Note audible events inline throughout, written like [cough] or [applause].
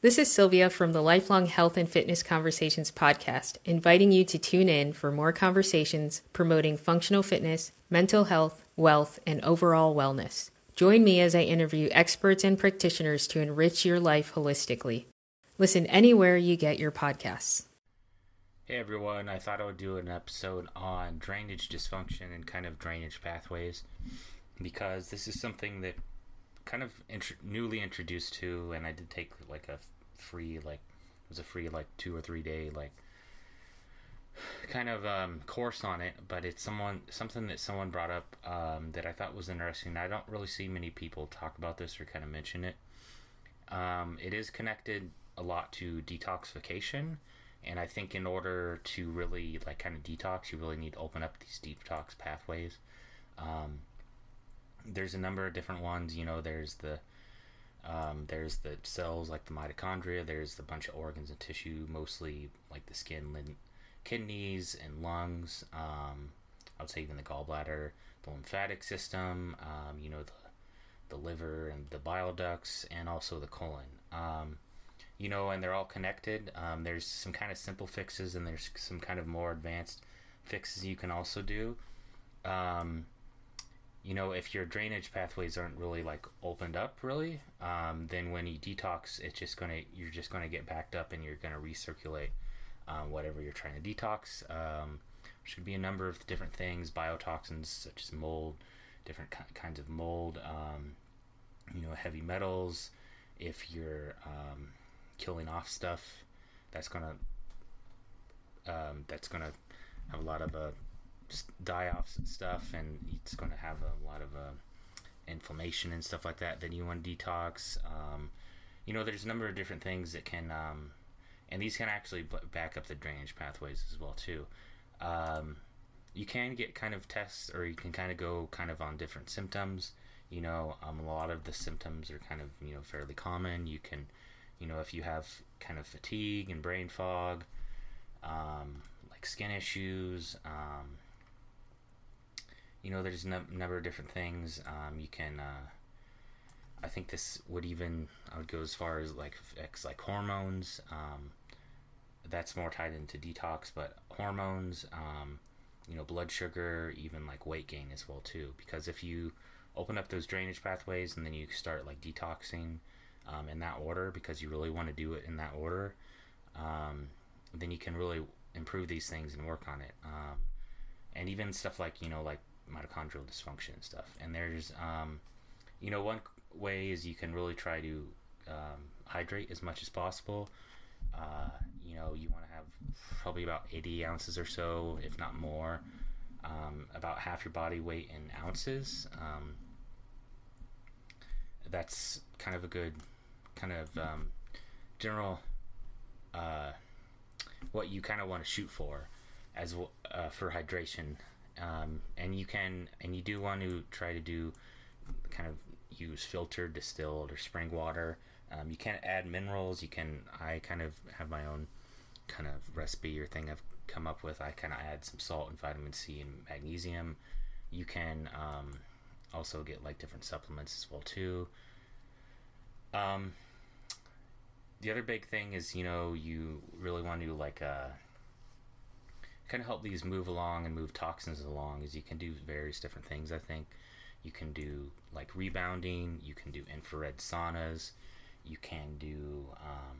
This is Sylvia from the Lifelong Health and Fitness Conversations podcast, inviting you to tune in for more conversations promoting functional fitness, mental health, wealth, and overall wellness. Join me as I interview experts and practitioners to enrich your life holistically. Listen anywhere you get your podcasts. Hey everyone, I thought I would do an episode on drainage dysfunction and kind of drainage pathways because this is something that kind of int- newly introduced to, and I did take like a free like it was a free like two or three day like kind of um, course on it, but it's someone something that someone brought up um, that I thought was interesting. I don't really see many people talk about this or kind of mention it. Um, it is connected a lot to detoxification, and I think in order to really like kind of detox, you really need to open up these detox pathways. Um, there's a number of different ones. You know, there's the um, there's the cells like the mitochondria. There's a bunch of organs and tissue, mostly like the skin, lin- kidneys, and lungs. Um, I would say even the gallbladder, the lymphatic system. Um, you know the the liver and the bile ducts, and also the colon. Um, you know, and they're all connected. Um, there's some kind of simple fixes, and there's some kind of more advanced fixes you can also do. Um, you know, if your drainage pathways aren't really like opened up, really, um, then when you detox, it's just gonna you're just gonna get backed up, and you're gonna recirculate um, whatever you're trying to detox. Um, be a number of different things, biotoxins such as mold, different ki- kinds of mold, um, you know, heavy metals. If you're um, killing off stuff, that's gonna um, that's gonna have a lot of uh, die off stuff, and it's going to have a lot of uh, inflammation and stuff like that. Then you want to detox. Um, you know, there's a number of different things that can, um, and these can actually back up the drainage pathways as well too. Um, you can get kind of tests, or you can kind of go kind of on different symptoms. You know, um, a lot of the symptoms are kind of you know fairly common. You can, you know, if you have kind of fatigue and brain fog, um, like skin issues, um, you know, there's a number of different things. Um, you can, uh, I think this would even, I would go as far as like, like hormones. Um, that's more tied into detox, but hormones, um, you know, blood sugar, even like weight gain as well too. Because if you open up those drainage pathways and then you start like detoxing um, in that order, because you really want to do it in that order, um, then you can really improve these things and work on it. Um, and even stuff like you know like mitochondrial dysfunction and stuff. And there's, um, you know, one way is you can really try to um, hydrate as much as possible. Uh, you know, you want to have probably about 80 ounces or so, if not more, um, about half your body weight in ounces. Um, that's kind of a good kind of um, general uh, what you kind of want to shoot for as uh, for hydration um, and you can and you do want to try to do kind of use filtered distilled or spring water. Um, you can add minerals. You can i kind of have my own kind of recipe or thing i've come up with. I kind of add some salt and vitamin c and magnesium. You can um, also get like different supplements as well too. Um, the other big thing is you know you really want to like uh, kind of help these move along and move toxins along is you can do various different things i think. You can do like rebounding you can do infrared saunas you can do um,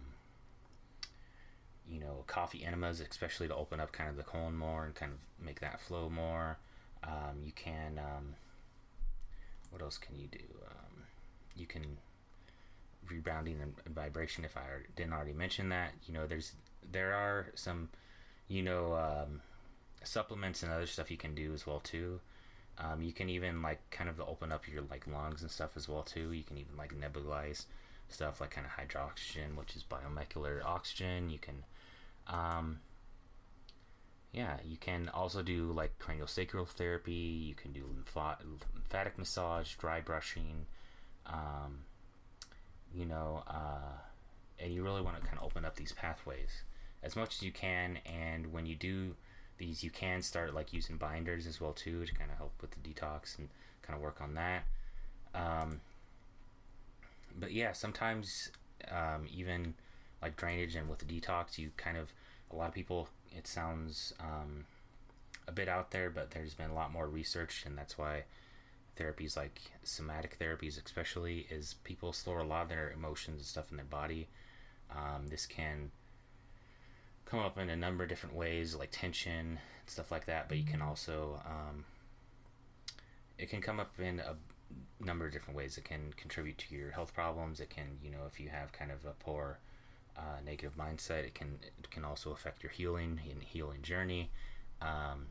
you know coffee enemas especially to open up kind of the colon more and kind of make that flow more. Um, you can um, what else can you do? Um, you can rebounding and vibration if i didn't already mention that. You know there's there are some you know um, supplements and other stuff you can do as well too. Um, you can even like kind of open up your like lungs and stuff as well too. You can even like nebulize stuff like kind of hydroxygen, which is biomolecular oxygen. You can, um, yeah, you can also do like craniosacral therapy. You can do lymphatic massage, dry brushing. Um, you know, uh, and you really want to kind of open up these pathways as much as you can. And when you do these, you can start like using binders as well too to kind of help with the detox and kind of work on that. Um, but yeah, sometimes um, even like drainage and with the detox, you kind of a lot of people. It sounds um, a bit out there, but there's been a lot more research, and that's why therapies like somatic therapies, especially, is people store a lot of their emotions and stuff in their body. Um, this can come up in a number of different ways, like tension, stuff like that. But you can also um, it can come up in a number of different ways. It can contribute to your health problems. It can, you know, if you have kind of a poor uh, negative mindset, it can it can also affect your healing and healing journey, um,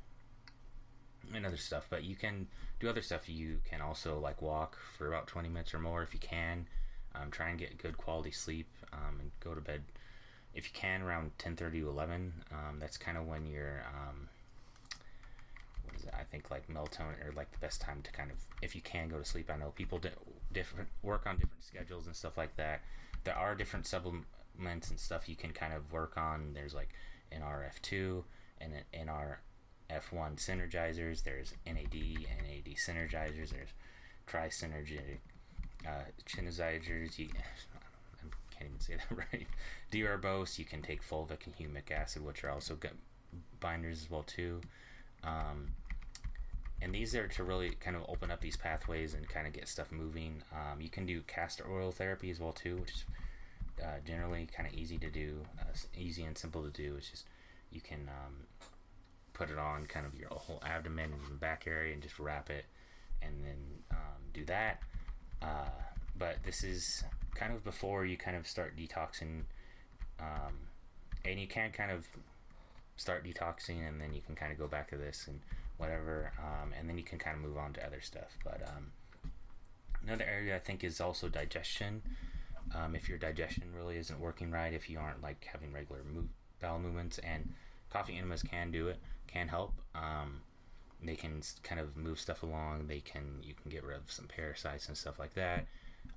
and other stuff. But you can do other stuff. You can also like walk for about twenty minutes or more if you can. Um, try and get good quality sleep um, and go to bed if you can around 10:30 to 11. Um, that's kind of when you're um, what is it? I think like melatonin or like the best time to kind of if you can go to sleep. I know people di- different work on different schedules and stuff like that. There are different supplements and stuff you can kind of work on. There's like NRF2 and NRF1 synergizers. There's NAD, NAD synergizers. There's tri synergetic uh. You, can't even say that [laughs] right. D-ribose. You can take fulvic and humic acid, which are also good binders as well too. Um, and these are to really kind of open up these pathways and kind of get stuff moving. Um, you can do castor oil therapy as well too, which is uh, generally kind of easy to do, uh, easy and simple to do. It's just you can um, put it on kind of your whole abdomen and back area and just wrap it, and then um, do that. Uh, but this is kind of before you kind of start detoxing, um, and you can kind of start detoxing, and then you can kind of go back to this and whatever, um, and then you can kind of move on to other stuff. But um, another area I think is also digestion. Um, if your digestion really isn't working right, if you aren't like having regular move, bowel movements, and coffee enemas can do it, can help. Um, they can kind of move stuff along. They can you can get rid of some parasites and stuff like that.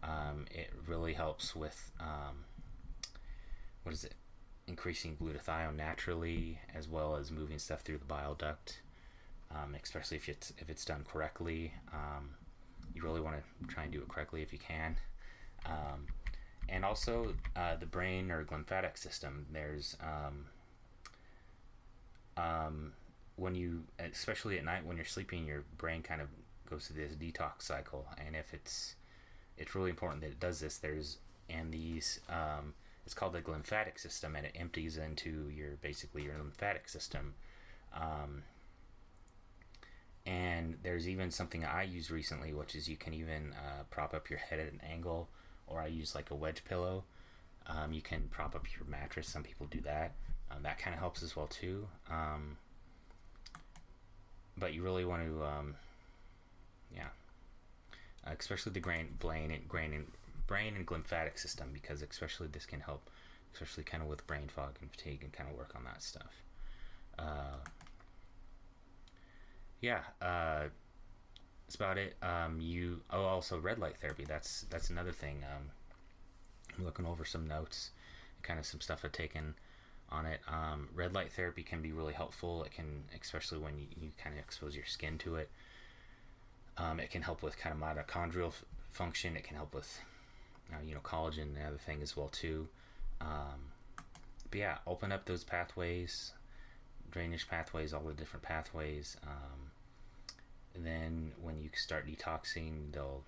Um, it really helps with um, what is it? Increasing glutathione naturally, as well as moving stuff through the bile duct. Um, especially if it's if it's done correctly. Um, you really want to try and do it correctly if you can. Um, and also uh, the brain or glymphatic system. There's um, when you, especially at night when you're sleeping, your brain kind of goes through this detox cycle, and if it's it's really important that it does this. There's and these um, it's called the glymphatic system, and it empties into your basically your lymphatic system. Um, and there's even something I used recently, which is you can even uh, prop up your head at an angle, or I use like a wedge pillow. Um, you can prop up your mattress. Some people do that. Um, that kind of helps as well too. Um, but you really want to, um, yeah, especially the brain, brain, and brain and brain and glymphatic system, because especially this can help, especially kind of with brain fog and fatigue, and kind of work on that stuff. Uh, yeah, uh, that's about it. Um, you oh also red light therapy. That's that's another thing. Um, I'm looking over some notes, kind of some stuff I've taken on it. Um, red light therapy can be really helpful. It can, especially when you, you kind of expose your skin to it. Um, it can help with kind of mitochondrial f- function. It can help with, uh, you know, collagen and other thing as well too. Um, but yeah, open up those pathways, drainage pathways, all the different pathways. Um, then when you start detoxing, they'll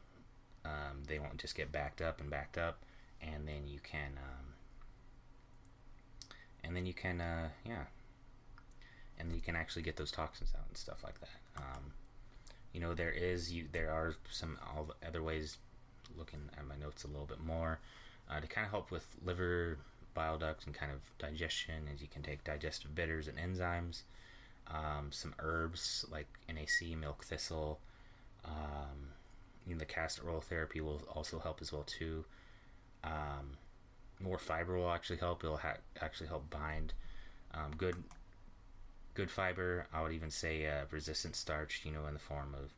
um, they won't just get backed up and backed up, and then you can um, and then you can uh, yeah, and you can actually get those toxins out and stuff like that. Um, you know, there is you there are some other ways. Looking at my notes a little bit more uh, to kind of help with liver bile ducts and kind of digestion, as you can take digestive bitters and enzymes. Um, some herbs like NAC, milk thistle. Um, you know, the castor oil therapy will also help as well too. Um, more fiber will actually help. It'll ha- actually help bind um, good good fiber. I would even say uh, resistant starch. You know, in the form of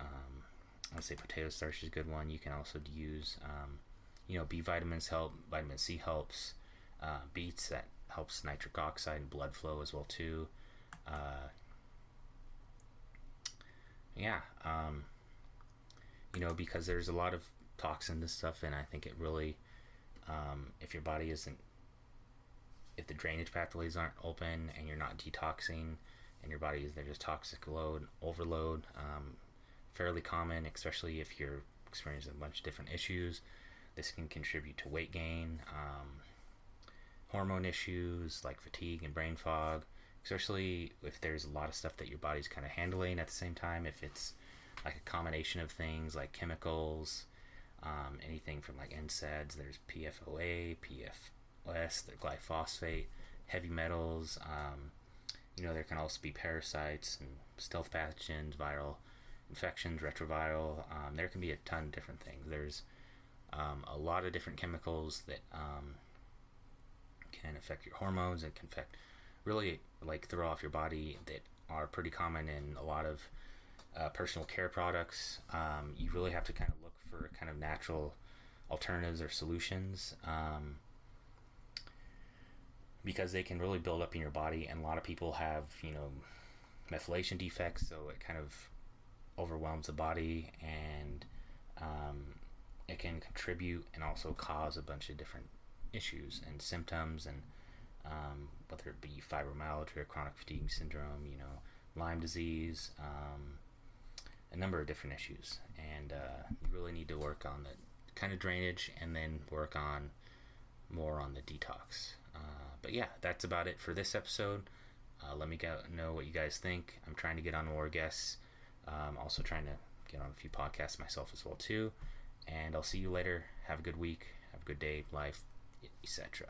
um, I'd say potato starch is a good one. You can also use um, you know B vitamins help. Vitamin C helps. Uh, beets that helps nitric oxide and blood flow as well too. Uh, yeah, um, you know because there's a lot of toxins and stuff, and I think it really Um, if your body isn't, if the drainage pathways aren't open and you're not detoxing, and your body is there just toxic load overload, um, fairly common, especially if you're experiencing a bunch of different issues. This can contribute to weight gain, um, hormone issues like fatigue and brain fog, especially if there's a lot of stuff that your body's kind of handling at the same time. If it's like a combination of things like chemicals, um, anything from like NSAIDs, there's PFOA, PFOS, the glyphosate, heavy metals. Um, you know, there can also be parasites and stealth pathogens, viral infections, retroviral. Um, there can be a ton of different things. There's um, a lot of different chemicals that um, can affect your hormones and can affect really like throw off your body that are pretty common in a lot of uh, personal care products. Um, you really have to kind of look for kind of natural alternatives or solutions um, because they can really build up in your body. And a lot of people have, you know, methylation defects, so it kind of overwhelms the body and um, it can contribute and also cause a bunch of different issues and symptoms and um, whether it be fibromyalgia chronic fatigue syndrome, you know, Lyme disease, um, a number of different issues. And uh, you really need to work on the kind of drainage and then work on more on the detox. Uh, but yeah, that's about it for this episode. Uh, let me go, know what you guys think. I'm trying to get on more guests. Um, also trying to get on a few podcasts myself as well too. And I'll see you later. Have a good week. Have a good day, life, etc.